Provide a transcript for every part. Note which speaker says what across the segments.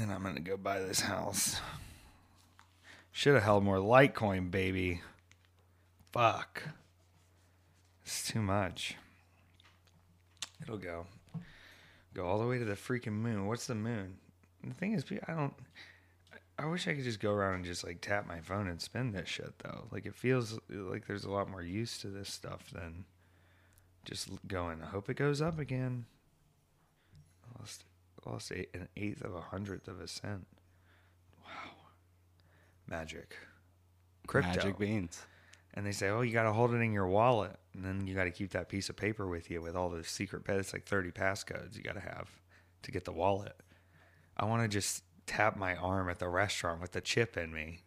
Speaker 1: Then I'm gonna go buy this house. Should have held more Litecoin, baby. Fuck. It's too much. It'll go. Go all the way to the freaking moon. What's the moon? The thing is, I don't. I wish I could just go around and just like tap my phone and spin this shit though. Like it feels like there's a lot more use to this stuff than just going. I hope it goes up again. Lost, eight, an eighth of a hundredth of a cent. Wow, magic, crypto.
Speaker 2: Magic beans.
Speaker 1: And they say, oh, you got to hold it in your wallet, and then you got to keep that piece of paper with you with all the secret. It's like thirty passcodes you got to have to get the wallet. I want to just tap my arm at the restaurant with the chip in me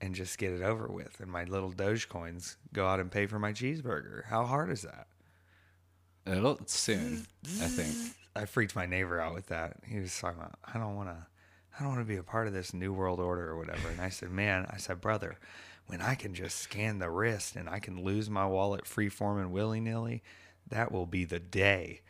Speaker 1: and just get it over with. And my little Dogecoins go out and pay for my cheeseburger. How hard is that?
Speaker 2: It'll soon, I think.
Speaker 1: I freaked my neighbor out with that. He was talking about, I don't want to, I don't want to be a part of this new world order or whatever. And I said, man, I said, brother, when I can just scan the wrist and I can lose my wallet free form and willy nilly, that will be the day.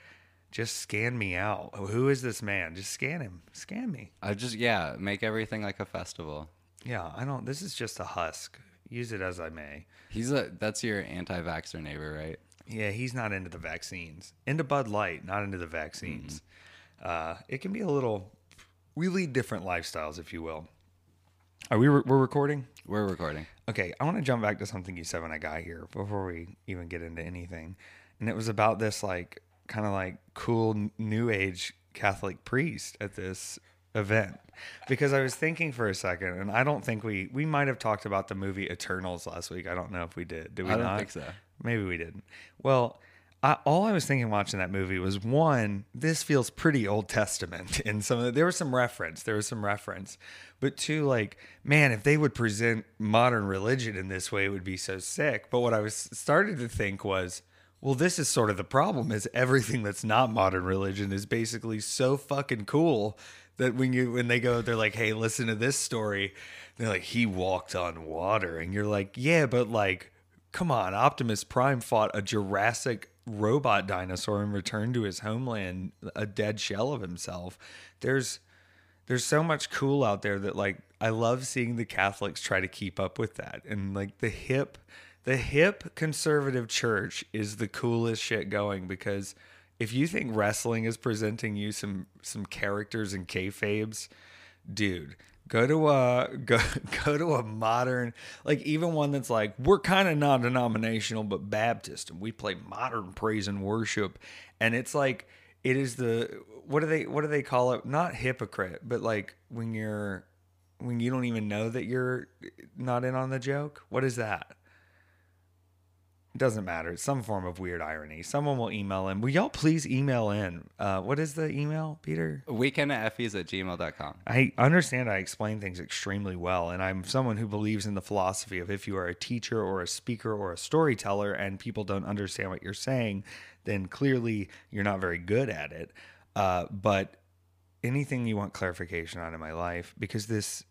Speaker 1: Just scan me out. Oh, who is this man? Just scan him. Scan me.
Speaker 2: I just yeah, make everything like a festival.
Speaker 1: Yeah, I don't. This is just a husk. Use it as I may.
Speaker 2: He's a that's your anti-vaxxer neighbor, right?
Speaker 1: Yeah, he's not into the vaccines. Into Bud Light, not into the vaccines. Uh, it can be a little. We lead different lifestyles, if you will. Are we? Re- we're recording.
Speaker 2: We're recording.
Speaker 1: Okay, I want to jump back to something you said when I got here before we even get into anything, and it was about this like kind of like cool new age Catholic priest at this event because I was thinking for a second, and I don't think we we might have talked about the movie Eternals last week. I don't know if we did. Did we
Speaker 2: I don't
Speaker 1: not?
Speaker 2: think so.
Speaker 1: Maybe we didn't. Well, I, all I was thinking watching that movie was one, this feels pretty Old Testament in some of the, there was some reference, there was some reference, but two, like, man, if they would present modern religion in this way, it would be so sick. But what I was started to think was, well, this is sort of the problem is everything that's not modern religion is basically so fucking cool that when you when they go, they're like, hey, listen to this story. They're like, he walked on water, and you're like, yeah, but like come on, Optimus Prime fought a Jurassic robot dinosaur and returned to his homeland a dead shell of himself. There's there's so much cool out there that like I love seeing the Catholics try to keep up with that. And like the hip the hip conservative church is the coolest shit going because if you think wrestling is presenting you some some characters and kayfabes, dude, go to a go go to a modern like even one that's like we're kind of non-denominational but baptist and we play modern praise and worship. And it's like it is the what do they what do they call it? Not hypocrite but like when you're when you don't even know that you're not in on the joke? What is that it doesn't matter. It's some form of weird irony. Someone will email in. Will y'all please email in? Uh, what is the email, Peter?
Speaker 2: Weekend at effies at gmail.com.
Speaker 1: I understand I explain things extremely well, and I'm someone who believes in the philosophy of if you are a teacher or a speaker or a storyteller and people don't understand what you're saying, then clearly you're not very good at it. Uh, but anything you want clarification on in my life, because this,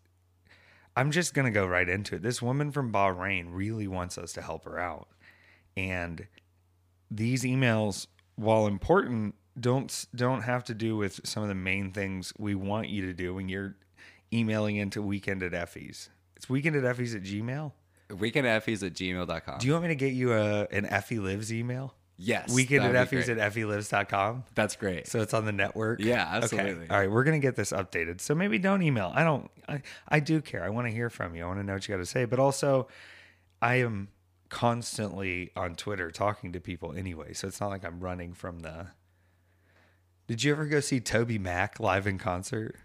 Speaker 1: I'm just going to go right into it. This woman from Bahrain really wants us to help her out. And these emails, while important, don't don't have to do with some of the main things we want you to do when you're emailing into weekend at effies. It's weekend at effies at Gmail.
Speaker 2: Weekend at effies at gmail.com.
Speaker 1: Do you want me to get you a an Effie Lives email?
Speaker 2: yes.
Speaker 1: Weekend at effies
Speaker 2: great.
Speaker 1: at effielives.com.
Speaker 2: That's great.
Speaker 1: So it's on the network.
Speaker 2: Yeah, absolutely.
Speaker 1: Okay. All right, we're gonna get this updated. So maybe don't email. I don't. I, I do care. I want to hear from you. I want to know what you got to say. But also, I am constantly on Twitter talking to people anyway. So it's not like I'm running from the. Did you ever go see Toby Mac live in concert?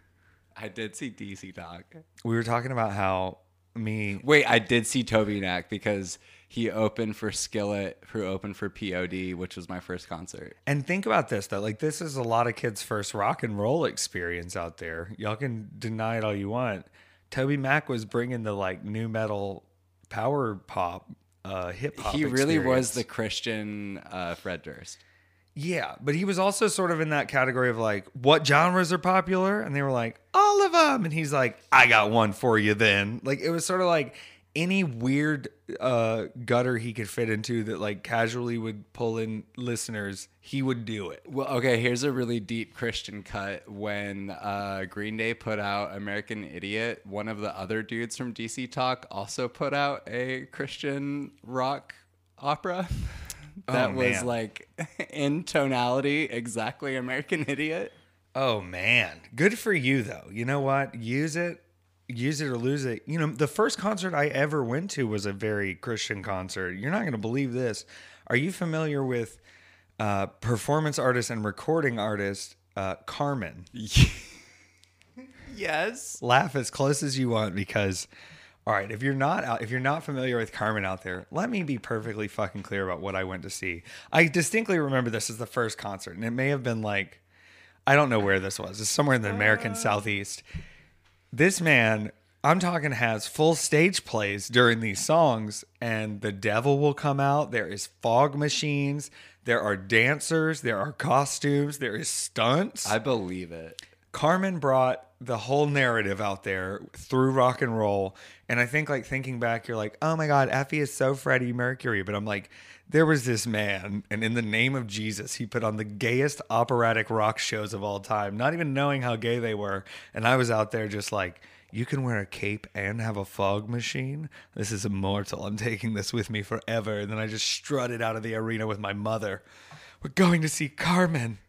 Speaker 2: I did see DC Talk.
Speaker 1: We were talking about how me.
Speaker 2: Wait, I did see Toby Mac because he opened for Skillet, who opened for POD, which was my first concert.
Speaker 1: And think about this though, like this is a lot of kids' first rock and roll experience out there. Y'all can deny it all you want. Toby Mac was bringing the like nu metal, power pop, uh, hip hop.
Speaker 2: he really was the Christian uh, Fred Durst.
Speaker 1: yeah, but he was also sort of in that category of like what genres are popular, and they were like all of them, and he's like, I got one for you. Then like it was sort of like any weird uh, gutter he could fit into that like casually would pull in listeners, he would do it.
Speaker 2: Well, okay, here's a really deep Christian cut. When uh, Green Day put out American Idiot, one of the other dudes from DC Talk also put out a Christian rock opera that
Speaker 1: Oh,
Speaker 2: was like in tonality exactly American Idiot.
Speaker 1: Oh man, good for you though. You know what? Use it, use it or lose it. You know, the first concert I ever went to was a very Christian concert. You're not going to believe this. Are you familiar with uh, performance artist and recording artist uh, Carmen?
Speaker 2: Yes.
Speaker 1: Laugh as close as you want because. All right, if you're not out, if you're not familiar with Carmen out there, let me be perfectly fucking clear about what I went to see. I distinctly remember this as the first concert, and it may have been like, I don't know where this was. It's somewhere in the American Southeast. This man, I'm talking, has full stage plays during these songs, and the devil will come out. There is fog machines. There are dancers. There are costumes. There is stunts.
Speaker 2: I believe it.
Speaker 1: Carmen brought the whole narrative out there through rock and roll. And I think, like, thinking back, you're like, oh my God, Effie is so Freddie Mercury. But I'm like, there was this man, and in the name of Jesus, he put on the gayest operatic rock shows of all time, not even knowing how gay they were. And I was out there just like, you can wear a cape and have a fog machine. This is immortal. I'm taking this with me forever. And then I just strutted out of the arena with my mother. We're going to see Carmen.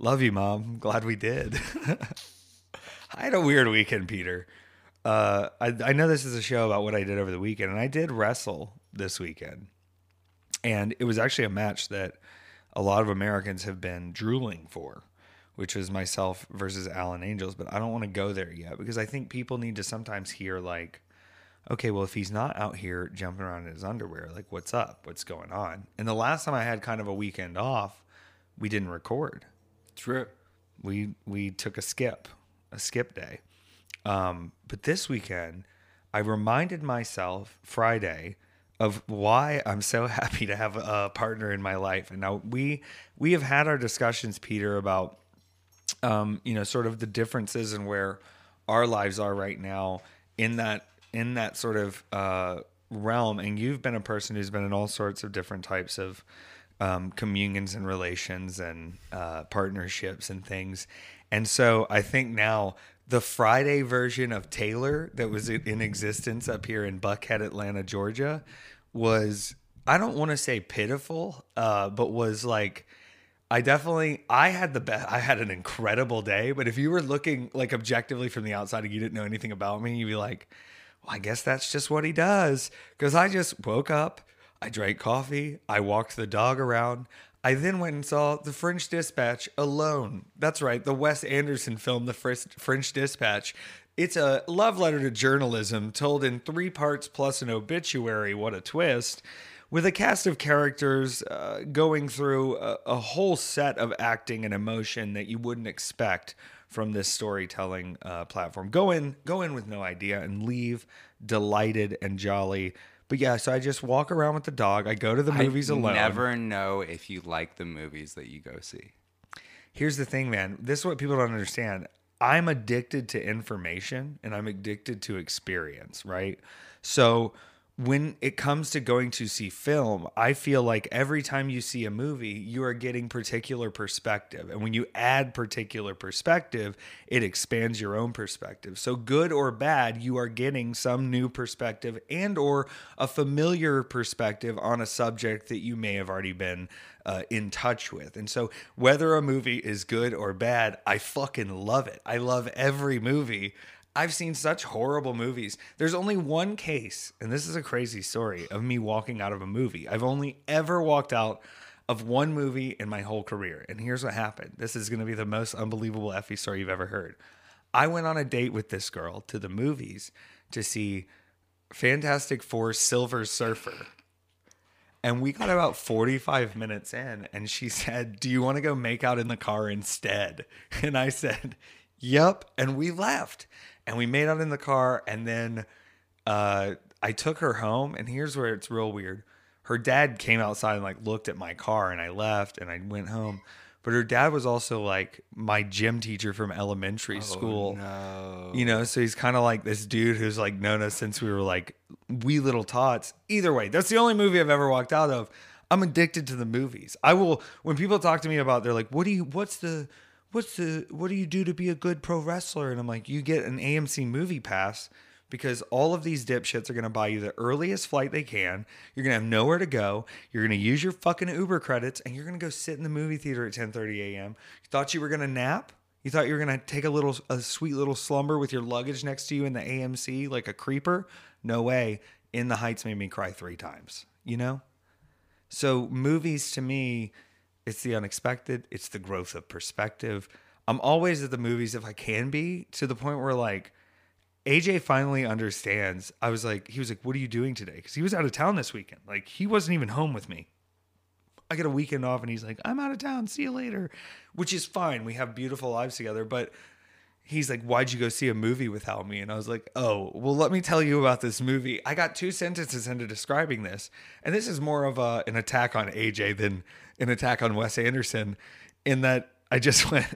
Speaker 1: Love you, mom. Glad we did. I had a weird weekend, Peter. Uh, I, I know this is a show about what I did over the weekend, and I did wrestle this weekend. And it was actually a match that a lot of Americans have been drooling for, which was myself versus Alan Angels. But I don't want to go there yet because I think people need to sometimes hear, like, okay, well, if he's not out here jumping around in his underwear, like, what's up? What's going on? And the last time I had kind of a weekend off, we didn't record
Speaker 2: True.
Speaker 1: we we took a skip, a skip day. Um, but this weekend, I reminded myself Friday of why I'm so happy to have a partner in my life. And now we we have had our discussions, Peter, about um, you know, sort of the differences and where our lives are right now in that in that sort of uh, realm. And you've been a person who's been in all sorts of different types of um, communions and relations and uh, partnerships and things. And so I think now the Friday version of Taylor that was in existence up here in Buckhead, Atlanta, Georgia, was I don't want to say pitiful, uh, but was like I definitely I had the best I had an incredible day, but if you were looking like objectively from the outside and you didn't know anything about me, you'd be like, well, I guess that's just what he does. Cause I just woke up, I drank coffee, I walked the dog around. I then went and saw The French Dispatch alone. That's right, the Wes Anderson film, The French Dispatch. It's a love letter to journalism told in three parts plus an obituary. What a twist! With a cast of characters uh, going through a, a whole set of acting and emotion that you wouldn't expect from this storytelling uh, platform. Go in, go in with no idea, and leave delighted and jolly. But yeah, so I just walk around with the dog. I go to the movies
Speaker 2: I
Speaker 1: alone.
Speaker 2: never know if you like the movies that you go see.
Speaker 1: Here's the thing, man. This is what people don't understand. I'm addicted to information and I'm addicted to experience, right? So when it comes to going to see film, I feel like every time you see a movie, you are getting particular perspective. And when you add particular perspective, it expands your own perspective. So good or bad, you are getting some new perspective and or a familiar perspective on a subject that you may have already been uh, in touch with. And so, whether a movie is good or bad, I fucking love it. I love every movie. I've seen such horrible movies. There's only one case, and this is a crazy story of me walking out of a movie. I've only ever walked out of one movie in my whole career. And here's what happened this is going to be the most unbelievable Effie story you've ever heard. I went on a date with this girl to the movies to see Fantastic Four Silver Surfer. And we got about 45 minutes in, and she said, Do you want to go make out in the car instead? And I said, Yep. And we left. And we made out in the car. And then uh, I took her home. And here's where it's real weird. Her dad came outside and like looked at my car, and I left and I went home. But her dad was also like my gym teacher from elementary school.
Speaker 2: No.
Speaker 1: You know, so he's kind of like this dude who's like known us since we were like Wee Little Tots. Either way, that's the only movie I've ever walked out of. I'm addicted to the movies. I will when people talk to me about they're like, "What do you what's the what's the what do you do to be a good pro wrestler?" And I'm like, "You get an AMC movie pass because all of these dipshits are going to buy you the earliest flight they can. You're going to have nowhere to go. You're going to use your fucking Uber credits and you're going to go sit in the movie theater at 10:30 a.m. You thought you were going to nap? You thought you were going to take a little a sweet little slumber with your luggage next to you in the AMC like a creeper? No way. In the Heights made me cry 3 times, you know? So movies to me, it's the unexpected, it's the growth of perspective. I'm always at the movies if I can be to the point where like AJ finally understands. I was like, he was like, "What are you doing today?" Because he was out of town this weekend. Like he wasn't even home with me. I get a weekend off, and he's like, "I'm out of town. See you later," which is fine. We have beautiful lives together, but. He's like, Why'd you go see a movie without me? And I was like, Oh, well, let me tell you about this movie. I got two sentences into describing this. And this is more of a, an attack on AJ than an attack on Wes Anderson, in that I just went,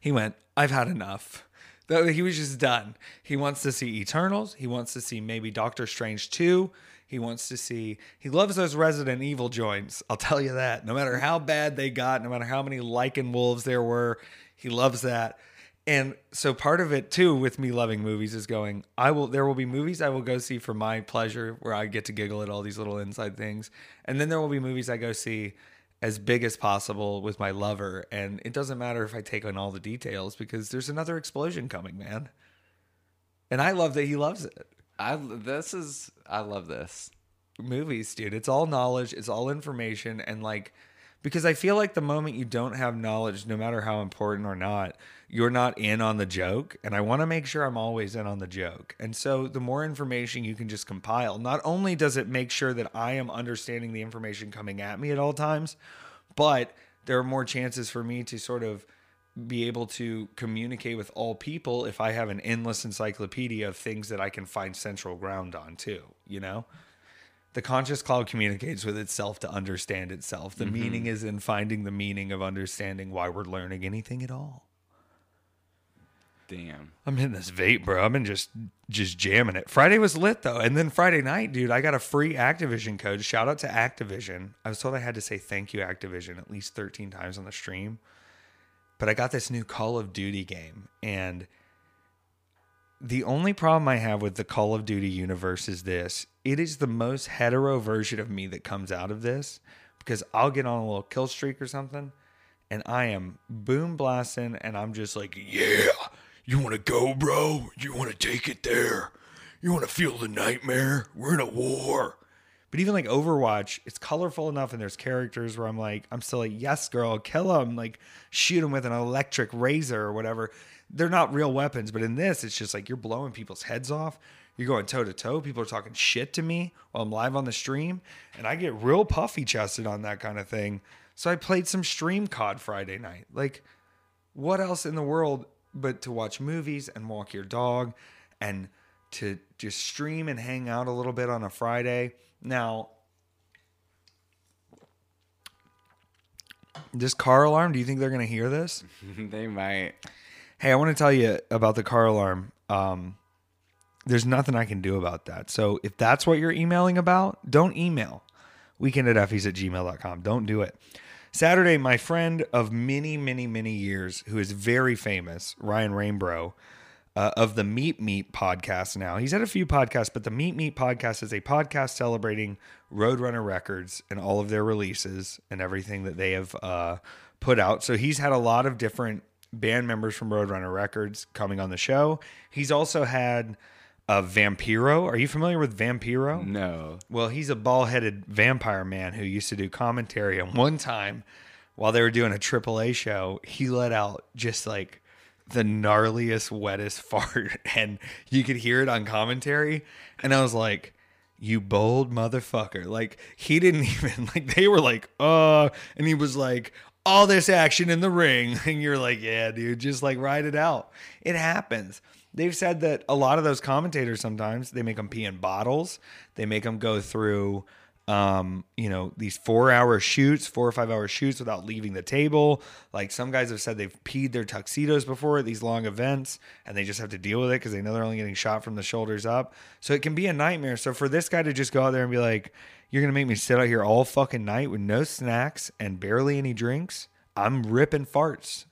Speaker 1: He went, I've had enough. He was just done. He wants to see Eternals. He wants to see maybe Doctor Strange 2. He wants to see, he loves those Resident Evil joints. I'll tell you that. No matter how bad they got, no matter how many Lycan wolves there were, he loves that. And so part of it too with me loving movies is going, I will there will be movies I will go see for my pleasure where I get to giggle at all these little inside things. And then there will be movies I go see as big as possible with my lover and it doesn't matter if I take on all the details because there's another explosion coming, man. And I love that he loves it.
Speaker 2: I this is I love this.
Speaker 1: Movies, dude. It's all knowledge, it's all information and like because I feel like the moment you don't have knowledge, no matter how important or not, you're not in on the joke. And I want to make sure I'm always in on the joke. And so the more information you can just compile, not only does it make sure that I am understanding the information coming at me at all times, but there are more chances for me to sort of be able to communicate with all people if I have an endless encyclopedia of things that I can find central ground on too, you know? the conscious cloud communicates with itself to understand itself. The mm-hmm. meaning is in finding the meaning of understanding why we're learning anything at all.
Speaker 2: Damn.
Speaker 1: I'm in this vape, bro. I've been just just jamming it. Friday was lit though. And then Friday night, dude, I got a free Activision code. Shout out to Activision. I was told I had to say thank you, Activision, at least 13 times on the stream. But I got this new Call of Duty game. And the only problem I have with the Call of Duty universe is this it is the most hetero version of me that comes out of this because I'll get on a little kill streak or something and I am boom blasting and I'm just like, yeah, you want to go, bro? You want to take it there? You want to feel the nightmare? We're in a war. But even like Overwatch, it's colorful enough and there's characters where I'm like, I'm still like, yes, girl, kill him. Like, shoot him with an electric razor or whatever. They're not real weapons, but in this, it's just like you're blowing people's heads off. You're going toe to toe. People are talking shit to me while I'm live on the stream, and I get real puffy chested on that kind of thing. So I played some stream COD Friday night. Like, what else in the world but to watch movies and walk your dog and to just stream and hang out a little bit on a Friday? Now, this car alarm, do you think they're going to hear this?
Speaker 2: they might.
Speaker 1: Hey, I want to tell you about the car alarm. Um, there's nothing I can do about that. So if that's what you're emailing about, don't email weekend at effies at gmail.com. Don't do it. Saturday, my friend of many, many, many years, who is very famous, Ryan Rainbow, uh, of the Meet Meet podcast now. He's had a few podcasts, but the Meet Meet podcast is a podcast celebrating Roadrunner Records and all of their releases and everything that they have uh, put out. So he's had a lot of different band members from Roadrunner Records coming on the show. He's also had a Vampiro. Are you familiar with Vampiro?
Speaker 2: No.
Speaker 1: Well, he's a ball headed vampire man who used to do commentary. And one time, while they were doing a AAA show, he let out just like the gnarliest, wettest fart. And you could hear it on commentary. And I was like, you bold motherfucker. Like, he didn't even, like, they were like, uh, and he was like, all this action in the ring. And you're like, yeah, dude, just like ride it out. It happens they've said that a lot of those commentators sometimes they make them pee in bottles. They make them go through um, you know, these four hour shoots, four or five hour shoots without leaving the table. Like some guys have said they've peed their tuxedos before at these long events and they just have to deal with it because they know they're only getting shot from the shoulders up. So it can be a nightmare. So for this guy to just go out there and be like, you're going to make me sit out here all fucking night with no snacks and barely any drinks, I'm ripping farts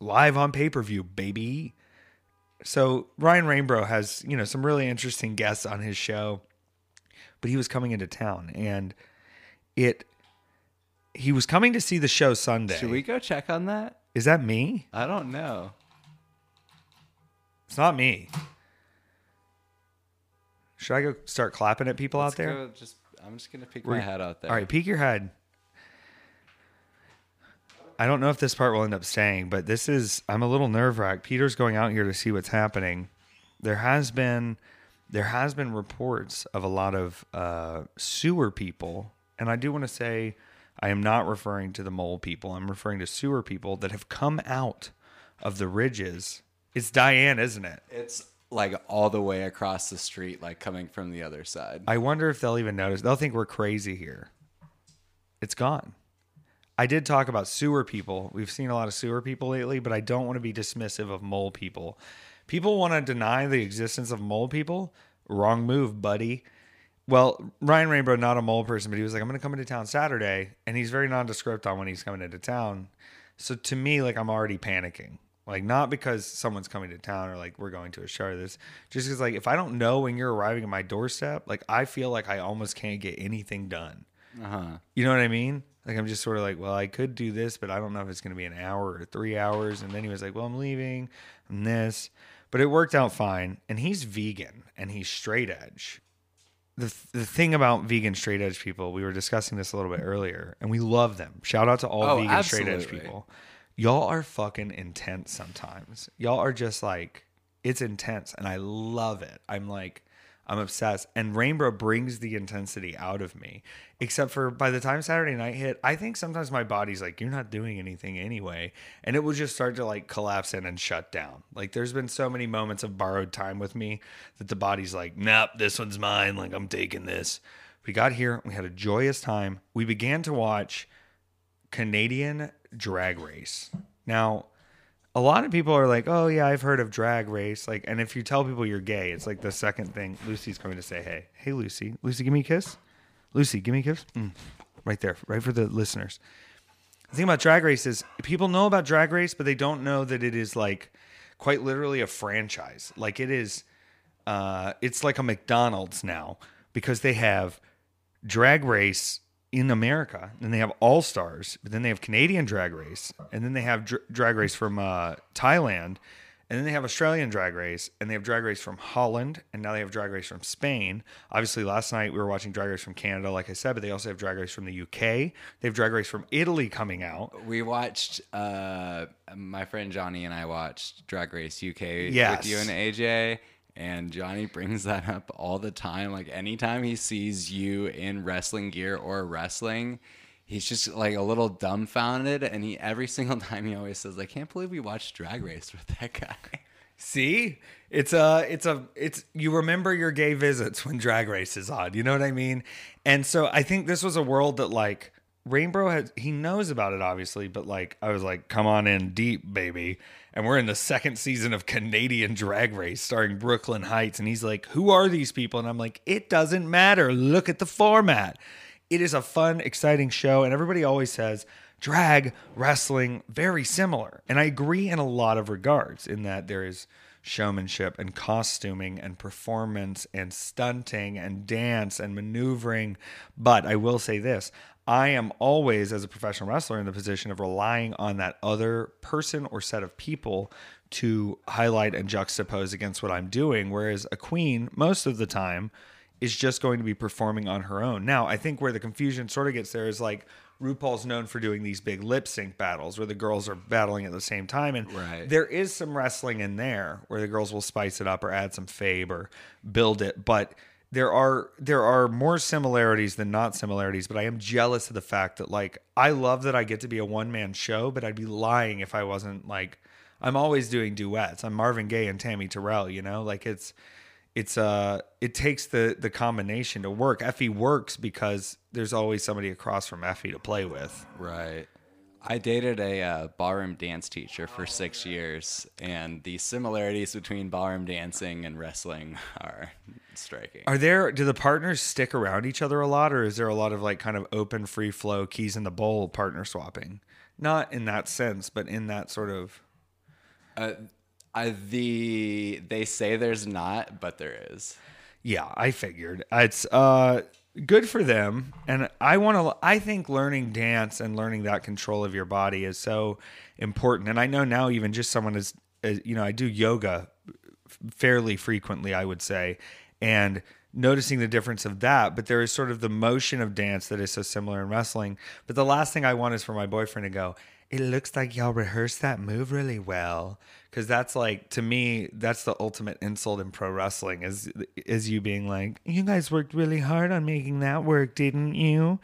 Speaker 1: live on pay per view, baby. So Ryan Rainbow has, you know, some really interesting guests on his show but he was coming into town and it he was coming to see the show Sunday.
Speaker 2: Should we go check on that?
Speaker 1: Is that me?
Speaker 2: I don't know.
Speaker 1: It's not me. Should I go start clapping at people
Speaker 2: Let's
Speaker 1: out there?
Speaker 2: go just I'm just gonna peek my head out there.
Speaker 1: All right, peek your head. I don't know if this part will end up staying, but this is I'm a little nerve wracked. Peter's going out here to see what's happening. There has been there has been reports of a lot of uh, sewer people, and I do want to say I am not referring to the mole people. I'm referring to sewer people that have come out of the ridges. It's Diane, isn't it?
Speaker 2: It's like all the way across the street, like coming from the other side.
Speaker 1: I wonder if they'll even notice. They'll think we're crazy here. It's gone. I did talk about sewer people. We've seen a lot of sewer people lately, but I don't want to be dismissive of mole people. People want to deny the existence of mole people. Wrong move, buddy. Well, Ryan Rainbow, not a mole person, but he was like, I'm going to come into town Saturday. And he's very nondescript on when he's coming into town. So to me, like, I'm already panicking. Like, not because someone's coming to town or like we're going to a show or this, just because, like, if I don't know when you're arriving at my doorstep, like, I feel like I almost can't get anything done.
Speaker 2: Uh huh.
Speaker 1: You know what I mean? Like I'm just sort of like, well, I could do this, but I don't know if it's going to be an hour or three hours. And then he was like, well, I'm leaving and this, but it worked out fine. And he's vegan and he's straight edge. The, the thing about vegan straight edge people, we were discussing this a little bit earlier, and we love them. Shout out to all
Speaker 2: Oh,
Speaker 1: vegan straight edge people. Y'all are fucking intense sometimes. Y'all are just like, it's intense, and I love it. I'm like, I'm obsessed. And Rainbow brings the intensity out of me. Except for by the time Saturday night hit, I think sometimes my body's like, you're not doing anything anyway. And it will just start to like collapse in and shut down. Like there's been so many moments of borrowed time with me that the body's like, nope, this one's mine. Like I'm taking this. We got here, we had a joyous time. We began to watch Canadian drag race. Now, a lot of people are like, "Oh yeah, I've heard of drag race." Like, and if you tell people you're gay, it's like the second thing. Lucy's coming to say, "Hey, hey, Lucy, Lucy, give me a kiss." Lucy, give me a kiss. Mm. Right there, right for the listeners. The thing about drag race is people know about drag race, but they don't know that it is like quite literally a franchise. Like it is, uh, it's like a McDonald's now because they have drag race in America, and they have All Stars, but then they have Canadian Drag Race, and then they have dr- Drag Race from uh, Thailand, and then they have Australian Drag Race, and they have Drag Race from Holland, and now they have Drag Race from Spain. Obviously, last night we were watching Drag Race from Canada, like I said, but they also have Drag Race from the UK. They have Drag Race from Italy coming out.
Speaker 2: We watched. Uh, my friend Johnny and I watched Drag Race UK
Speaker 1: Yes.
Speaker 2: with you and AJ. And Johnny brings that up all the time. Like anytime he sees you in wrestling gear or wrestling, he's just like a little dumbfounded. And he every single time he always says, "I can't believe we watched Drag Race with that guy."
Speaker 1: See, it's a, it's a, it's you remember your gay visits when Drag Race is on. You know what I mean? And so I think this was a world that like Rainbow had. He knows about it obviously, but like I was like, come on in deep, baby. And we're in the second season of Canadian Drag Race starring Brooke Lynn Hytes, and he's like, who are these people? And I'm like, it doesn't matter. Look at the format. It is a fun, exciting show, and everybody always says drag wrestling very similar, and I agree in a lot of regards. In that there is showmanship and costuming and performance and stunting and dance and maneuvering. But I will say this. I am always, as a professional wrestler, in the position of relying on that other person or set of people to highlight and juxtapose against what I'm doing. Whereas a queen, most of the time, is just going to be performing on her own. Now, I think where the confusion sort of gets there is like RuPaul's known for doing these big lip sync battles where the girls are battling at the same time. And
Speaker 2: Right.
Speaker 1: there is some wrestling in there where the girls will spice it up or add some fabe or build it. But there are there are more similarities than not similarities, but I am jealous of the fact that like I love that I get to be a one man show, but I'd be lying if I wasn't like I'm always doing duets. I'm Marvin Gaye and Tammy Terrell, you know? Like it's it's uh it takes the the combination to work. Effie works because there's always somebody across from Effie to play with.
Speaker 2: Right. I dated a uh, ballroom dance teacher for six years, and the similarities between ballroom dancing and wrestling are striking.
Speaker 1: Are there do the partners stick around each other a lot, or is there a lot of like kind of open, free flow, keys in the bowl partner swapping? Not in that sense, but in that sort of.
Speaker 2: Uh, uh, the they say there's not, but there is.
Speaker 1: Yeah, I figured it's uh good for them, and I want to. I think learning dance and learning that control of your body is so important. And I know now, even just someone is, you know, I do yoga fairly frequently, I would say, and noticing the difference of that. But there is sort of the motion of dance that is so similar in wrestling. But the last thing I want is for my boyfriend to go, it looks like y'all rehearsed that move really well. Cause that's like to me, that's the ultimate insult in pro wrestling is is you being like, You guys worked really hard on making that work, didn't you?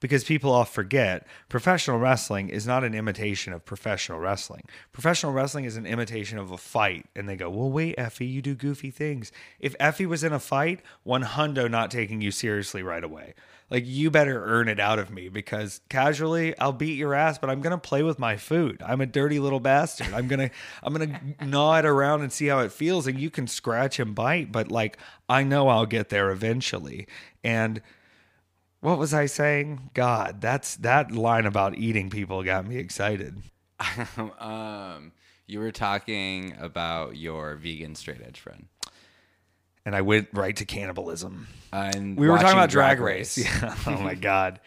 Speaker 1: Because people all forget professional wrestling is not an imitation of professional wrestling. Professional wrestling is an imitation of a fight. And they go, Well, wait, Effie, you do goofy things. If Effie was in a fight, one hundo not taking you seriously right away. Like you better earn it out of me because casually I'll beat your ass, but I'm gonna play with my food. I'm a dirty little bastard. I'm gonna I'm gonna gnaw it around and see how it feels, and you can scratch and bite, but like I know I'll get there eventually. And what was I saying? God, that's that line about eating people got me excited.
Speaker 2: um, you were talking about your vegan straight edge friend
Speaker 1: and I went right to cannibalism.
Speaker 2: And
Speaker 1: we were talking about Drag,
Speaker 2: Drag
Speaker 1: Race. Yeah. oh my god.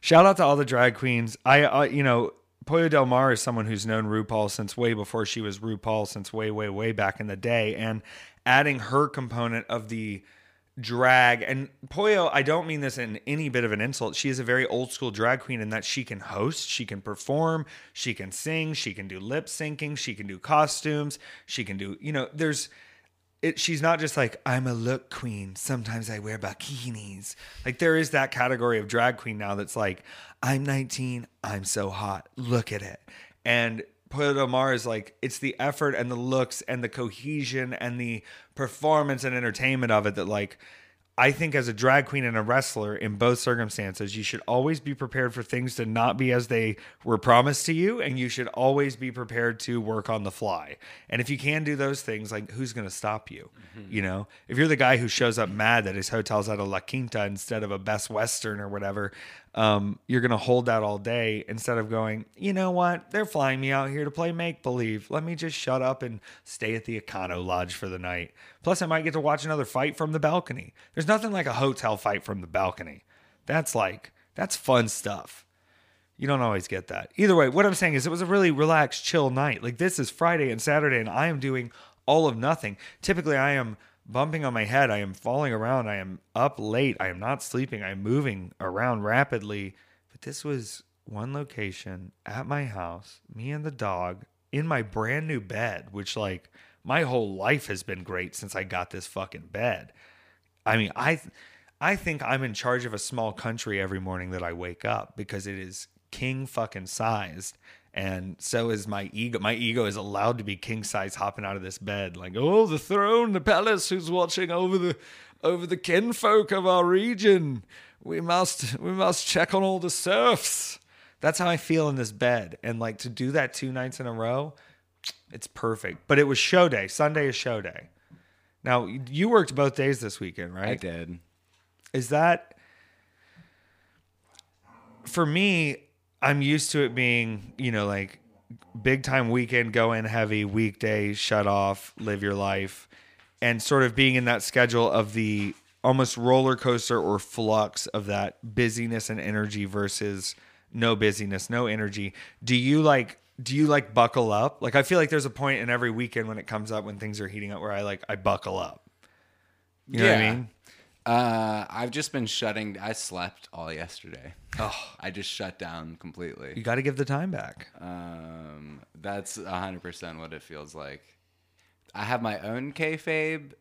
Speaker 1: Shout out to all the drag queens. I, uh, you know, Pollo Del Mar is someone who's known RuPaul since way before she was RuPaul, since way, way, way back in the day, and adding her component of the drag and Pollo, I don't mean this in any bit of an insult. She is a very old school drag queen in that she can host, she can perform, she can sing, she can do lip syncing, she can do costumes, she can do, you know, there's it, she's not just like I'm a look queen. Sometimes I wear bikinis. Like there is that category of drag queen now that's like I'm 19, I'm so hot. Look at it. And Pollo Del Mar is like it's the effort and the looks and the cohesion and the performance and entertainment of it that like I think as a drag queen and a wrestler in both circumstances, you should always be prepared for things to not be as they were promised to you, and you should always be prepared to work on the fly. And if you can do those things, like who's going to stop you? Mm-hmm. You know, if you're the guy who shows up mad that his hotel's at a La Quinta instead of a Best Western or whatever, um, you're going to hold that all day instead of going, you know what? They're flying me out here to play make believe. Let me just shut up and stay at the Econo Lodge for the night. Plus, I might get to watch another fight from the balcony. There's nothing like a hotel fight from the balcony. That's like, that's fun stuff. You don't always get that. Either way, what I'm saying is it was a really relaxed, chill night. Like, this is Friday and Saturday, and I am doing all of nothing. Typically, I am bumping on my head. I am falling around. I am up late. I am not sleeping. I'm moving around rapidly. But this was one location at my house, me and the dog in my brand new bed, which like my whole life has been great since I got this fucking bed. I mean, I I think I'm in charge of a small country every morning that I wake up because it is king fucking sized and so is my ego. My ego is allowed to be king size, hopping out of this bed, like, oh, the throne, the palace, who's watching over the over the kinfolk of our region. We must we must check on all the serfs. That's how I feel in this bed, and like to do that two nights in a row, it's perfect. But it was show day. Sunday is show day. Now you worked both days this weekend, right? I
Speaker 2: did.
Speaker 1: Is that for me? I'm used to it being, you know, like big time weekend, go in heavy, weekday, shut off, live your life, and sort of being in that schedule of the almost roller coaster or flux of that busyness and energy versus no busyness, no energy. Do you like do you like buckle up? Like I feel like there's a point in every weekend when it comes up when things are heating up where I like I buckle up. You know yeah. what I mean?
Speaker 2: Uh, I've just been shutting. I slept all yesterday. Oh, I just shut down completely.
Speaker 1: You got to give the time back.
Speaker 2: Um, that's hundred percent what it feels like. I have my own kayfabe,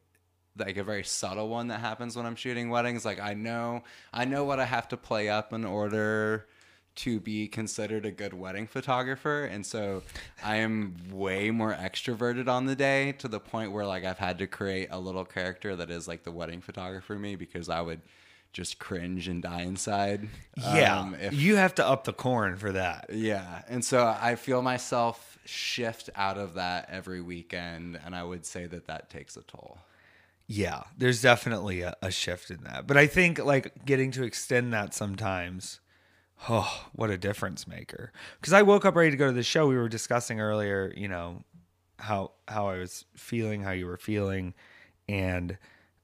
Speaker 2: like a very subtle one that happens when I'm shooting weddings. Like I know, I know what I have to play up in order to be considered a good wedding photographer and so i am way more extroverted on the day to the point where like i've had to create a little character that is like the wedding photographer me because i would just cringe and die inside
Speaker 1: Yeah,
Speaker 2: um, if
Speaker 1: you have to up the corn for that.
Speaker 2: yeah. And so I feel myself shift out of that every weekend. And I would say that that takes a toll.
Speaker 1: Yeah, there's definitely a, a shift in that. But I think like getting to extend that sometimes, oh, what a difference maker. Because I woke up ready to go to the show. We were discussing earlier, you know, how how I was feeling, how you were feeling, and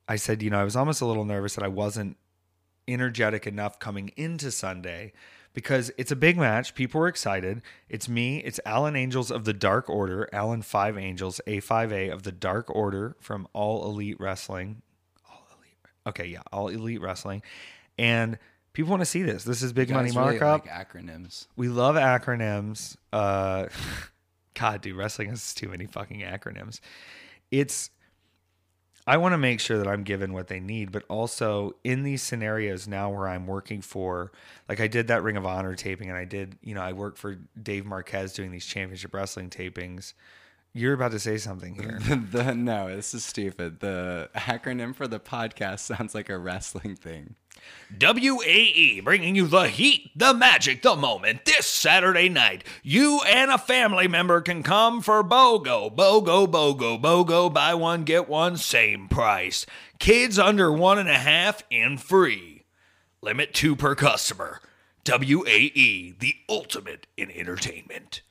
Speaker 1: I said, you know, I was almost a little nervous that I wasn't energetic enough coming into Sunday because it's a big match. People were excited. It's me. It's Alan Angels of the Dark Order, Alan Five Angels, A5A of the Dark Order from All Elite Wrestling. All Elite. Okay, yeah, All Elite Wrestling. And people want to see this. This is big money
Speaker 2: Guys really
Speaker 1: markup.
Speaker 2: like acronyms.
Speaker 1: We love acronyms. Uh, God, dude, wrestling has too many fucking acronyms. It's. I want to make sure that I'm given what they need, but also in these scenarios now where I'm working for, like I did that Ring of Honor taping, and I did, you know, I worked for Dave Marquez doing these championship wrestling tapings. You're about to say something here.
Speaker 2: the, no, this is stupid. The acronym for the podcast sounds like a wrestling thing.
Speaker 1: WAE bringing you the heat, the magic, the moment this Saturday night. You and a family member can come for BOGO, BOGO, BOGO, BOGO, buy one, get one, same price. Kids under one and a half in free. Limit two per customer. WAE, the ultimate in entertainment.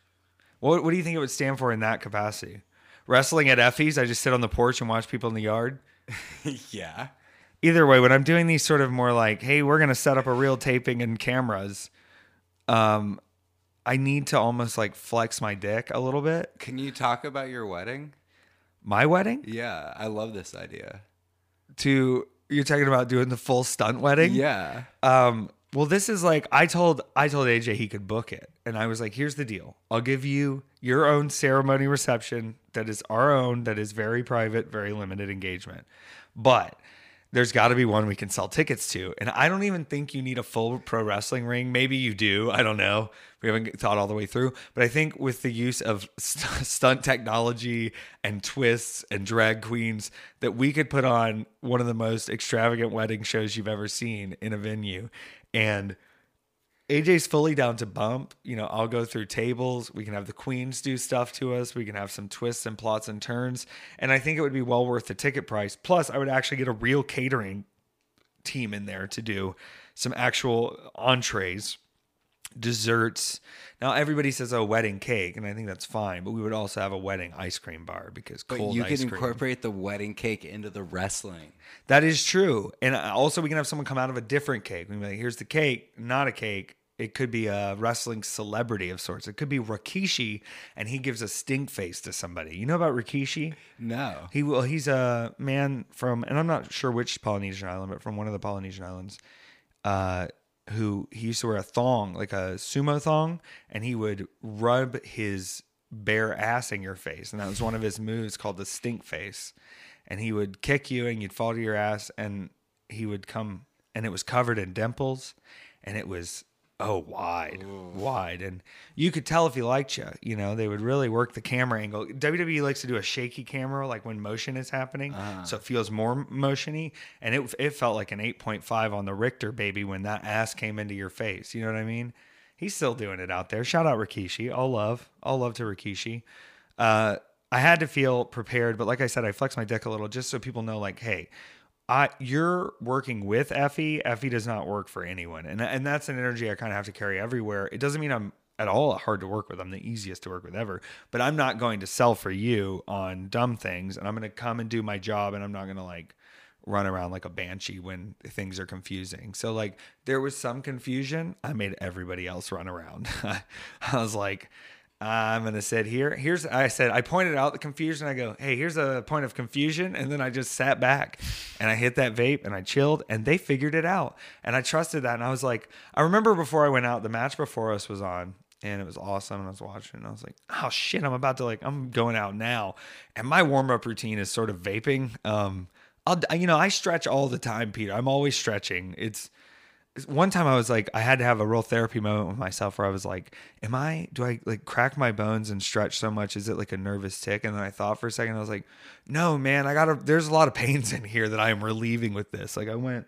Speaker 1: What, what do you think it would stand for in that capacity? Wrestling at Effie's, I just sit on the porch and watch people in the yard?
Speaker 2: yeah.
Speaker 1: either way, when I'm doing these sort of more like, hey, we're gonna set up a real taping and cameras, um, I need to almost like flex my dick a little bit.
Speaker 2: Can you talk about your wedding?
Speaker 1: My wedding
Speaker 2: Yeah, I love this idea.
Speaker 1: to you're talking about doing the full stunt wedding.
Speaker 2: Yeah.
Speaker 1: Um, well, this is like I told I told AJ he could book it, and I was like, "Here's the deal: I'll give you your own ceremony reception that is our own, that is very private, very limited engagement, but." There's got to be one we can sell tickets to. And I don't even think you need a full pro wrestling ring. Maybe you do. I don't know. We haven't thought all the way through. But I think with the use of st- stunt technology and twists and drag queens, that we could put on one of the most extravagant wedding shows you've ever seen in a venue. And AJ's fully down to bump. You know, I'll go through tables. We can have the queens do stuff to us. We can have some twists and plots and turns. And I think it would be well worth the ticket price. Plus, I would actually get a real catering team in there to do some actual entrees, desserts. Now, everybody says, oh, wedding cake. And I think that's fine. But we would also have a wedding ice cream bar because
Speaker 2: But
Speaker 1: cold
Speaker 2: you can
Speaker 1: cream.
Speaker 2: incorporate the wedding cake into the wrestling.
Speaker 1: That is true. And uh, also, we can have someone come out of a different cake. We can be like, here's the cake, not a cake. It could be a wrestling celebrity of sorts. It could be Rikishi, and he gives a stink face to somebody. You know about Rikishi?
Speaker 2: No.
Speaker 1: He will. He's a man from, and I'm not sure which Polynesian island, but from one of the Polynesian islands, uh, who he used to wear a thong, like a sumo thong, and he would rub his bare ass in your face, and that was one of his moves called the stink face. And he would kick you, and you'd fall to your ass, and he would come, and it was covered in dimples, and it was oh wide wide. And you could tell if he liked you you know they would really work the camera angle. Wwe likes to do a shaky camera like when motion is happening so it feels more motiony. And it, it felt like an 8.5 on the richter baby when that ass came into your face. You know what i mean? He's still doing it out there. Shout out rikishi. All love all love to rikishi. Uh, i had to feel prepared but like i said i flexed my dick a little just so people know like hey I you're working with Effie. Effie does not work for anyone, and and that's an energy I kind of have to carry everywhere. It doesn't mean I'm at all hard to work with. I'm the easiest to work with ever, but I'm not going to sell for you on dumb things, and I'm going to come and do my job, and I'm not going to like run around like a banshee when things are confusing. So like there was some confusion. I made everybody else run around. I was like. I'm gonna sit here. Here's I said I pointed out the confusion. I go, hey, here's a point of confusion, and then I just sat back and I hit that vape and I chilled, and they figured it out, and I trusted that. And I was like, I remember before I went out, the match before us was on, and it was awesome. And I was watching, and I was like, oh shit, I'm about to like I'm going out now, and my warm up routine is sort of vaping. Um, I'll you know I stretch all the time, Peter. I'm always stretching. It's one time I was like, I had to have a real therapy moment with myself where I was like, Am I, do I like crack my bones and stretch so much? Is it like a nervous tick? And then I thought for a second, I was like, No, man, I gotta, there's a lot of pains in here that I am relieving with this. Like I went,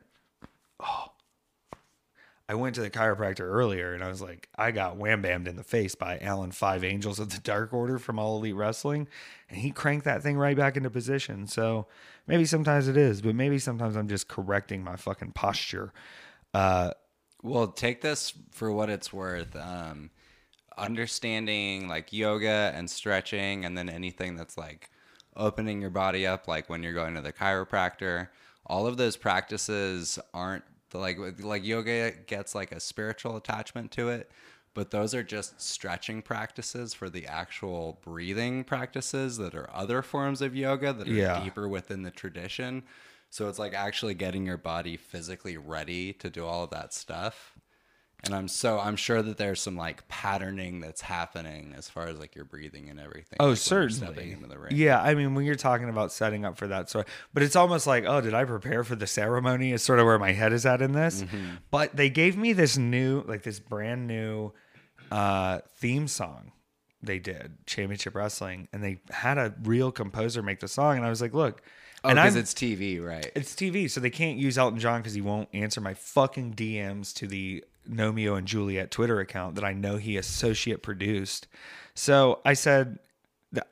Speaker 1: Oh, I went to the chiropractor earlier and I was like, I got wham bammed in the face by Alan Five Angels of the Dark Order from All Elite Wrestling. And he cranked that thing right back into position. So maybe sometimes it is, but maybe sometimes I'm just correcting my fucking posture. Uh,
Speaker 2: Well, take this for what it's worth. Um, understanding like yoga and stretching, and then anything that's like opening your body up, like when you're going to the chiropractor. All of those practices aren't like like yoga gets like a spiritual attachment to it, but those are just stretching practices for the actual breathing practices that are other forms of yoga that are
Speaker 1: Yeah.
Speaker 2: deeper within the tradition. So it's like actually getting your body physically ready to do all of that stuff. And I'm so I'm sure that there's some like patterning that's happening as far as like your breathing and everything.
Speaker 1: Oh,
Speaker 2: like,
Speaker 1: certainly.
Speaker 2: stepping into the ring.
Speaker 1: Yeah, I mean, when you're talking about setting up for that sort, but it's almost like, oh, did I prepare for the ceremony? Is sort of where my head is at in this.
Speaker 2: Mm-hmm.
Speaker 1: But they gave me this new, like this brand new uh, theme song. They did Championship Wrestling, and they had a real composer make the song, and I was like, look,
Speaker 2: Oh,
Speaker 1: and
Speaker 2: because it's TV, right?
Speaker 1: it's TV, so they can't use Elton John because he won't answer my fucking DMs to the Gnomeo and Juliet Twitter account that I know he associate produced. So I said,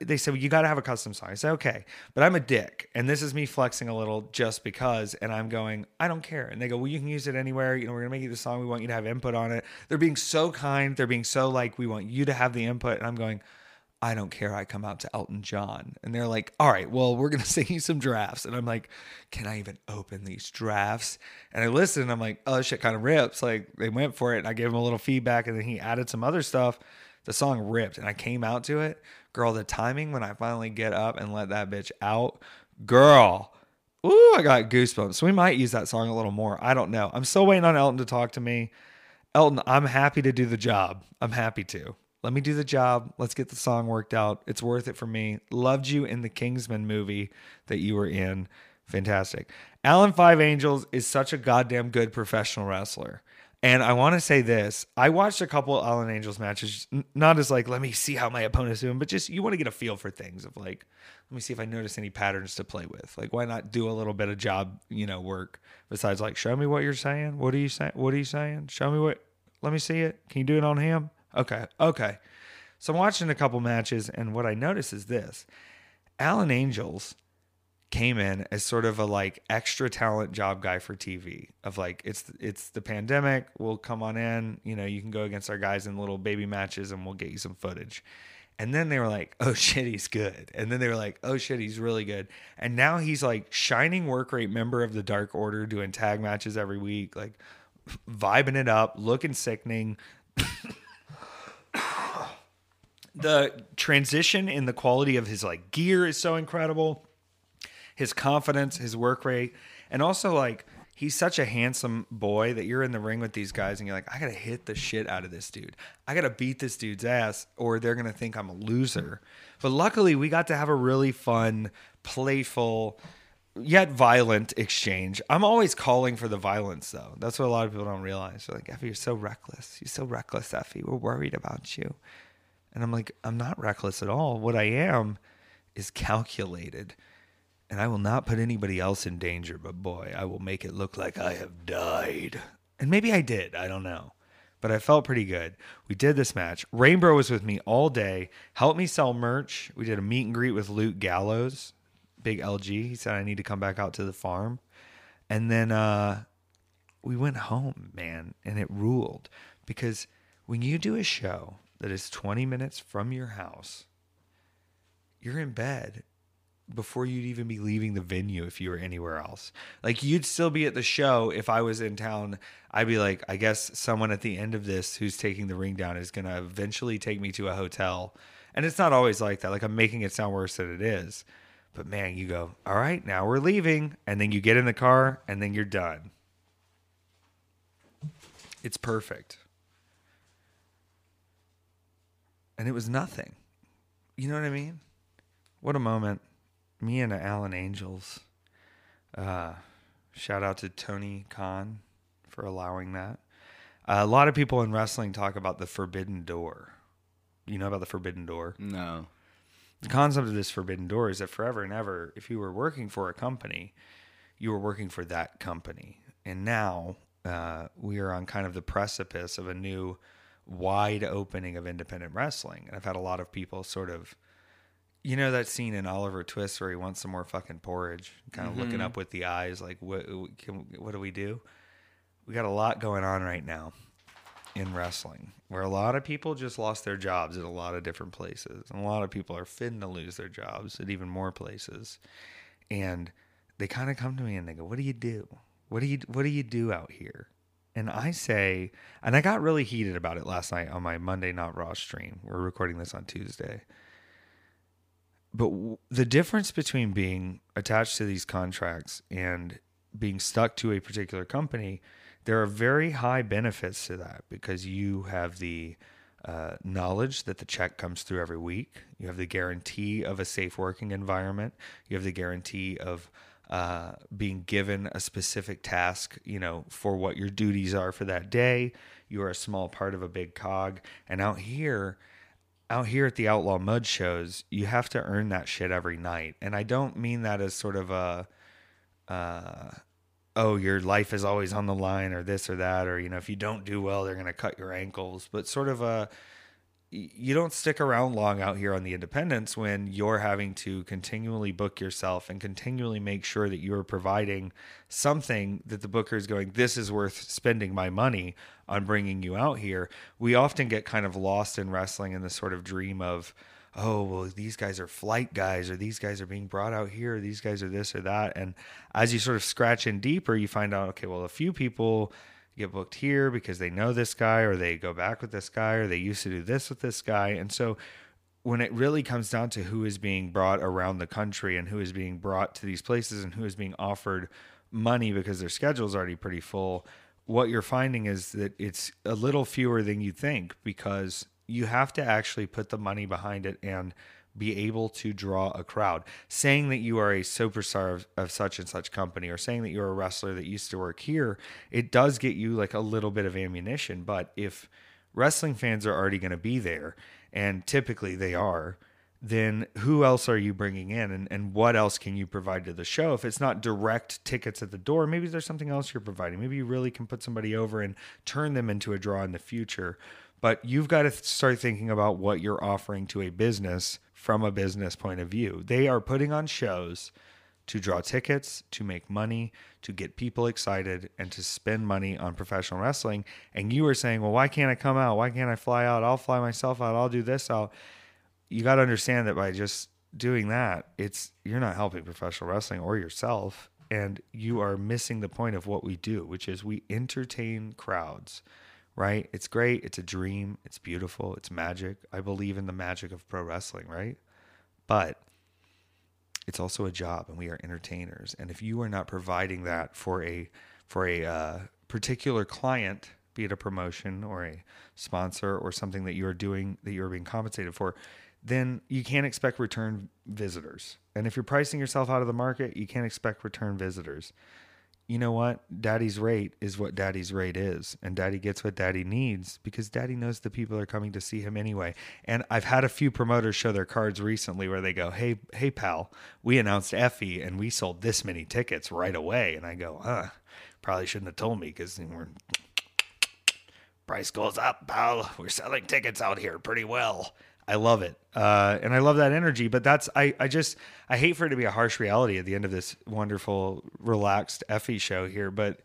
Speaker 1: they said, well, you got to have a custom song. I said, okay, but I'm a dick. And this is me flexing a little just because. And I'm going, I don't care. And they go, well, you can use it anywhere. You know, we're going to make you the song. We want you to have input on it. They're being so kind. They're being so like, we want you to have the input. And I'm going, I don't care. I come out to Elton John. And they're like, all right, well, we're going to sing you some drafts. And I'm like, can I even open these drafts? And I listen and I'm like, oh, shit kind of rips. Like they went for it. And I gave him a little feedback and then he added some other stuff. The song ripped and I came out to it. Girl, the timing when I finally get up and let that bitch out, girl. Ooh, I got goosebumps. So we might use that song a little more. I don't know. I'm still waiting on Elton to talk to me. Elton, I'm happy to do the job. I'm happy to. Let me do the job. Let's get the song worked out. It's worth it for me. Loved you in the Kingsman movie that you were in. Fantastic. Alan Five Angels is such a goddamn good professional wrestler. And I want to say this I watched a couple Alan Angels matches, not as like, let me see how my opponent's doing, but just you want to get a feel for things of like, let me see if I notice any patterns to play with. Like, why not do a little bit of job, you know, work besides like, show me what you're saying. What are you saying? What are you saying? Show me what, let me see it. Can you do it on him? Okay. Okay. So I'm watching a couple matches, and what I notice is this Alan Angels came in as sort of a like extra talent job guy for TV of like it's it's the pandemic we'll come on in you know you can go against our guys in little baby matches and we'll get you some footage and then they were like oh shit he's good and then they were like oh shit he's really good and now he's like shining work rate member of the Dark Order doing tag matches every week like vibing it up looking sickening the transition in the quality of his like gear is so incredible his confidence, his work rate, and also like he's such a handsome boy that you're in the ring with these guys and you're like, I gotta hit the shit out of this dude. I gotta beat this dude's ass, or they're gonna think I'm a loser. But luckily, we got to have a really fun, playful, yet violent exchange. I'm always calling for the violence though. That's what a lot of people don't realize. They're like, Effy, you're so reckless. You're so reckless, Effy. We're worried about you. And I'm like, I'm not reckless at all. What I am is calculated and I will not put anybody else in danger, but boy, I will make it look like I have died. And maybe I did, I don't know. But I felt pretty good. We did this match. Rainbow was with me all day, helped me sell merch. We did a meet and greet with Luke Gallows, big LG. He said I need to come back out to the farm. And then uh, we went home, man, and it ruled. Because when you do a show that is 20 minutes from your house, you're in bed before you'd even be leaving the venue if you were anywhere else. Like you'd still be at the show if I was in town. I'd be like, I guess someone at the end of this who's taking the ring down is going to eventually take me to a hotel. And it's not always like that. Like I'm making it sound worse than it is. But man, you go, all right, now we're leaving. And then you get in the car and then you're done. It's perfect. And it was nothing. You know what I mean? What a moment me and Alan Angels. Uh, shout out to Tony Khan for allowing that. Uh, a lot of people in wrestling talk about the forbidden door. You know about the forbidden door?
Speaker 2: No.
Speaker 1: The concept of this forbidden door is that forever and ever, if you were working for a company, you were working for that company. And now uh, we are on kind of the precipice of a new wide opening of independent wrestling. And I've had a lot of people sort of, you know, that scene in Oliver Twist where he wants some more fucking porridge, kind of looking mm-hmm. up with the eyes, like, what, can, what do we do? We got a lot going on right now in wrestling where a lot of people just lost their jobs at a lot of different places. And a lot of people are fitting to lose their jobs at even more places. And they kind of come to me and they go, "What do you do? What do you what do you do out here?" And I say, and I got really heated about it last night on my Monday Not Raw stream. We're recording this on Tuesday. But w- the difference between being attached to these contracts and being stuck to a particular company, there are very high benefits to that because you have the uh, knowledge that the check comes through every week. You have the guarantee of a safe working environment. You have the guarantee of uh, being given a specific task, you know, for what your duties are for that day. You are a small part of a big cog. And out here, out here at the Outlaw Mud shows, you have to earn that shit every night. And I don't mean that as sort of a, uh, oh, your life is always on the line or this or that, or, you know, if you don't do well, they're going to cut your ankles, but sort of a, you don't stick around long out here on the independents when you're having to continually book yourself and continually make sure that you're providing something that the booker is going this is worth spending my money on bringing you out here. We often get kind of lost in wrestling in the sort of dream of oh well these guys are flight guys or these guys are being brought out here or these guys are this or that. And as you sort of scratch in deeper you find out okay well a few people get booked here because they know this guy or they go back with this guy or they used to do this with this guy. And so when it really comes down to who is being brought around the country and who is being brought to these places and who is being offered money because their schedule is already pretty full, what you're finding is that it's a little fewer than you think because you have to actually put the money behind it and be able to draw a crowd. Saying that you are a superstar of, of, such and such company or saying that you're a wrestler that used to work here, it does get you like a little bit of ammunition. But if wrestling fans are already going to be there, and typically they are, then who else are you bringing in and, and what else can you provide to the show? If it's not direct tickets at the door, maybe there's something else you're providing. Maybe you really can put somebody over and turn them into a draw in the future. But you've got to start thinking about what you're offering to a business from a business point of view. They are putting on shows to draw tickets, to make money, to get people excited, and to spend money on professional wrestling. And you are saying, well, why can't I come out? Why can't I fly out? I'll fly myself out. I'll do this out. You got to understand that by just doing that, it's you're not helping professional wrestling or yourself, and you are missing the point of what we do, which is we entertain crowds right? It's great. It's a dream. It's beautiful. It's magic. I believe in the magic of pro wrestling, right? But it's also a job, and we are entertainers. And if you are not providing that for a for a uh, particular client, be it a promotion or a sponsor or something that you are doing that you are being compensated for, then you can't expect return visitors. And if you're pricing yourself out of the market, you can't expect return visitors you know what? Daddy's rate is what daddy's rate is. And daddy gets what daddy needs because daddy knows the people are coming to see him anyway. And I've had a few promoters show their cards recently where they go, Hey, hey, pal, we announced Effy and we sold this many tickets right away. And I go, Huh, probably shouldn't have told me because we're. Price goes up, pal. We're selling tickets out here pretty well. I love it. Uh, and I love that energy, but that's, I, I just, I hate for it to be a harsh reality at the end of this wonderful, relaxed Effy show here. But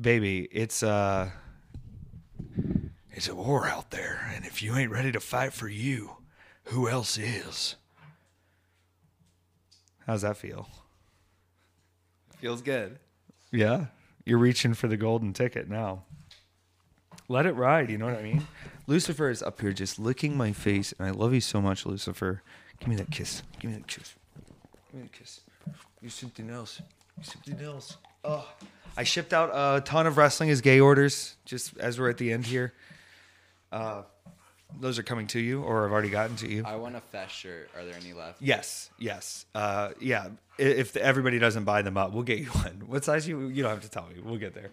Speaker 1: baby, it's, uh, it's a war out there. And if you ain't ready to fight for you, who else is? How's that feel?
Speaker 2: Feels good.
Speaker 1: Yeah. You're reaching for the golden ticket now. Let it ride. You know what I mean? Lucifer is up here just licking my face, and I love you so much, Lucifer. Give me that kiss. Give me that kiss. Give me that kiss. You're something else. You something else. Oh, I shipped out a ton of wrestling as gay orders. Just as we're at the end here. Uh, those are coming to you, or I've already gotten to you.
Speaker 2: I want a fest shirt. Are there any left?
Speaker 1: Yes, yes, uh, yeah. If everybody doesn't buy them up, we'll get you one. What size you? You don't have to tell me. We'll get there.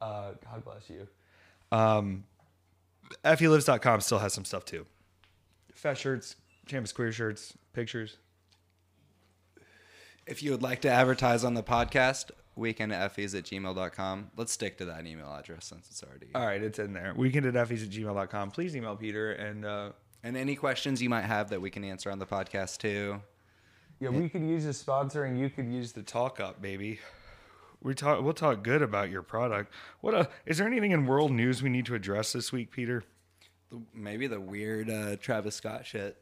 Speaker 1: Uh, God bless you. Um, FELives.com still has some stuff too. Fat shirts, campus queer shirts, pictures.
Speaker 2: If you would like to advertise on the podcast, weekendfes at gmail.com. Let's stick to that email address since it's already.
Speaker 1: All right, it's in there. Weekend at effies at gmail.com. Please email Peter and uh,
Speaker 2: And any questions you might have that we can answer on the podcast too.
Speaker 1: yeah, we could use the sponsor and you could use the talk up, baby. We talk we'll talk good about your product. What uh is there anything in world news we need to address this week, Peter?
Speaker 2: Maybe the weird uh, Travis Scott shit.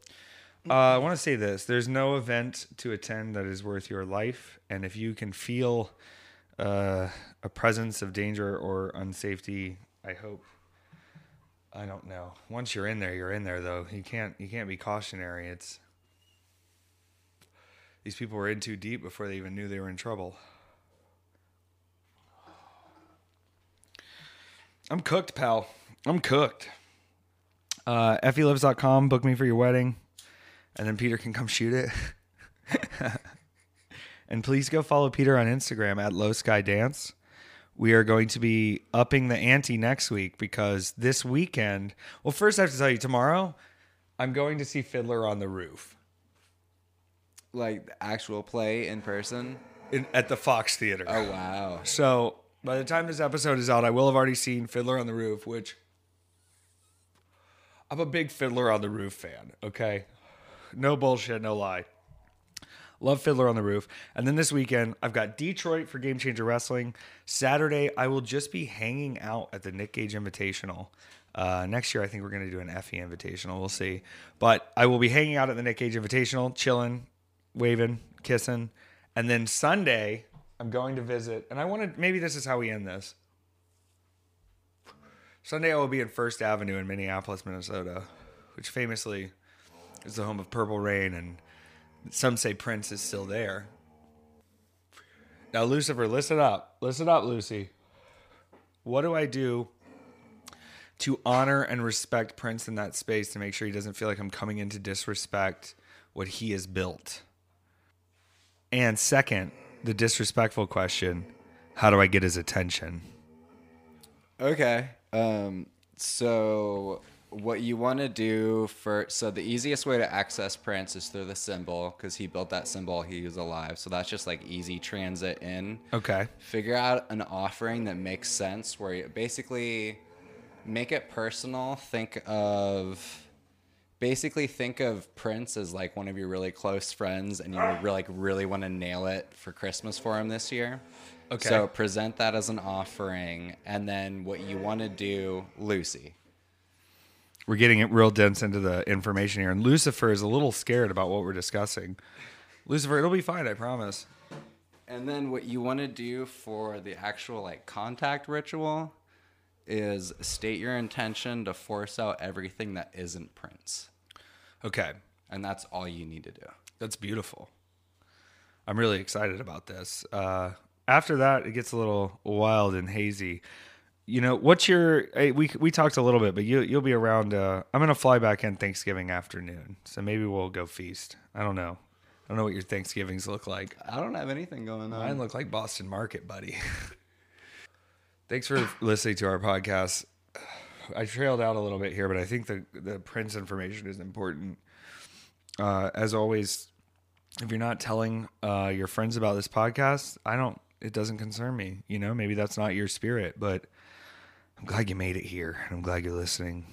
Speaker 1: Uh, I want to say this: there's no event to attend that is worth your life, and if you can feel uh, a presence of danger or unsafety, I hope. I don't know. Once you're in there, you're in there. Though you can't you can't be cautionary. It's these people were in too deep before they even knew they were in trouble. I'm cooked, pal. I'm cooked. Uh, FELives.com. Book me for your wedding and then Peter can come shoot it. and please go follow Peter on Instagram at Low Sky Dance. We are going to be upping the ante next week because this weekend. Well, first I have to tell you, tomorrow I'm going to see Fiddler on the Roof
Speaker 2: Like the actual play in person.
Speaker 1: in, at the Fox Theater.
Speaker 2: Oh wow.
Speaker 1: So by the time this episode is out, I will have already seen Fiddler on the Roof, which I'm a big Fiddler on the Roof fan. Okay, no bullshit, no lie. Love Fiddler on the Roof. And then this weekend, I've got Detroit for Game Changer Wrestling. Saturday, I will just be hanging out at the Nick Gage Invitational. Uh, next year, I think we're going to do an FE Invitational. We'll see. But I will be hanging out at the Nick Gage Invitational, chilling, waving, kissing. And then Sunday, I'm going to visit. And I want to, maybe this is how we end this. Sunday, I will be in First Avenue in Minneapolis, Minnesota, which famously is the home of Purple Rain, and some say Prince is still there. Now, Lucifer, listen up. Listen up, Lucy. What do I do to honor and respect Prince in that space to make sure he doesn't feel like I'm coming in to disrespect what he has built? And second, the disrespectful question how do I get his attention?
Speaker 2: Okay. Um, so what you want to do for so the easiest way to access Prince is through the symbol because he built that symbol. He was alive, so that's just like easy transit in.
Speaker 1: Okay.
Speaker 2: Figure out an offering that makes sense where you basically make it personal. Think of basically think of Prince as like one of your really close friends, and you really like really want to nail it for Christmas for him this year.
Speaker 1: Okay.
Speaker 2: So present that as an offering, and then what you want to do, Lucy.
Speaker 1: We're getting it real dense into the information here, and Lucifer is a little scared about what we're discussing. Lucifer, it'll be fine, I promise.
Speaker 2: And then what you want to do for the actual like contact ritual is state your intention to force out everything that isn't Prince.
Speaker 1: Okay,
Speaker 2: And that's all you need to do.
Speaker 1: that's beautiful. I'm really excited about this. Uh, after that, it gets a little wild and hazy. You know, what's your? eh, We we talked a little bit, but you you'll be around. Uh, I'm gonna fly back in Thanksgiving afternoon, so maybe we'll go feast. I don't know. I don't know what your Thanksgivings look like.
Speaker 2: I don't have anything going on.
Speaker 1: Mine look like Boston Market, buddy. Thanks for listening to our podcast. I trailed out a little bit here, but I think the the Prince information is important. Uh, as always, if you're not telling uh, your friends about this podcast, I don't. It doesn't concern me. You know, maybe that's not your spirit, but I'm glad you made it here, and I'm glad you're listening.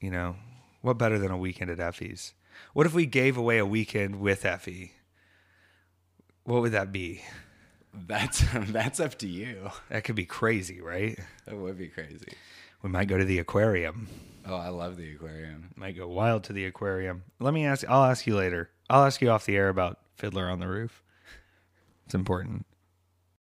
Speaker 1: You know, what better than a weekend at Effy's? What if we gave away a weekend with Effy? What would that be?
Speaker 2: That's that's up to you.
Speaker 1: That could be crazy, right?
Speaker 2: That would be crazy.
Speaker 1: We might go to the aquarium.
Speaker 2: Oh, I love the aquarium.
Speaker 1: Might go wild to the aquarium. Let me ask. I'll ask you later. I'll ask you off the air about Fiddler on the Roof. It's important.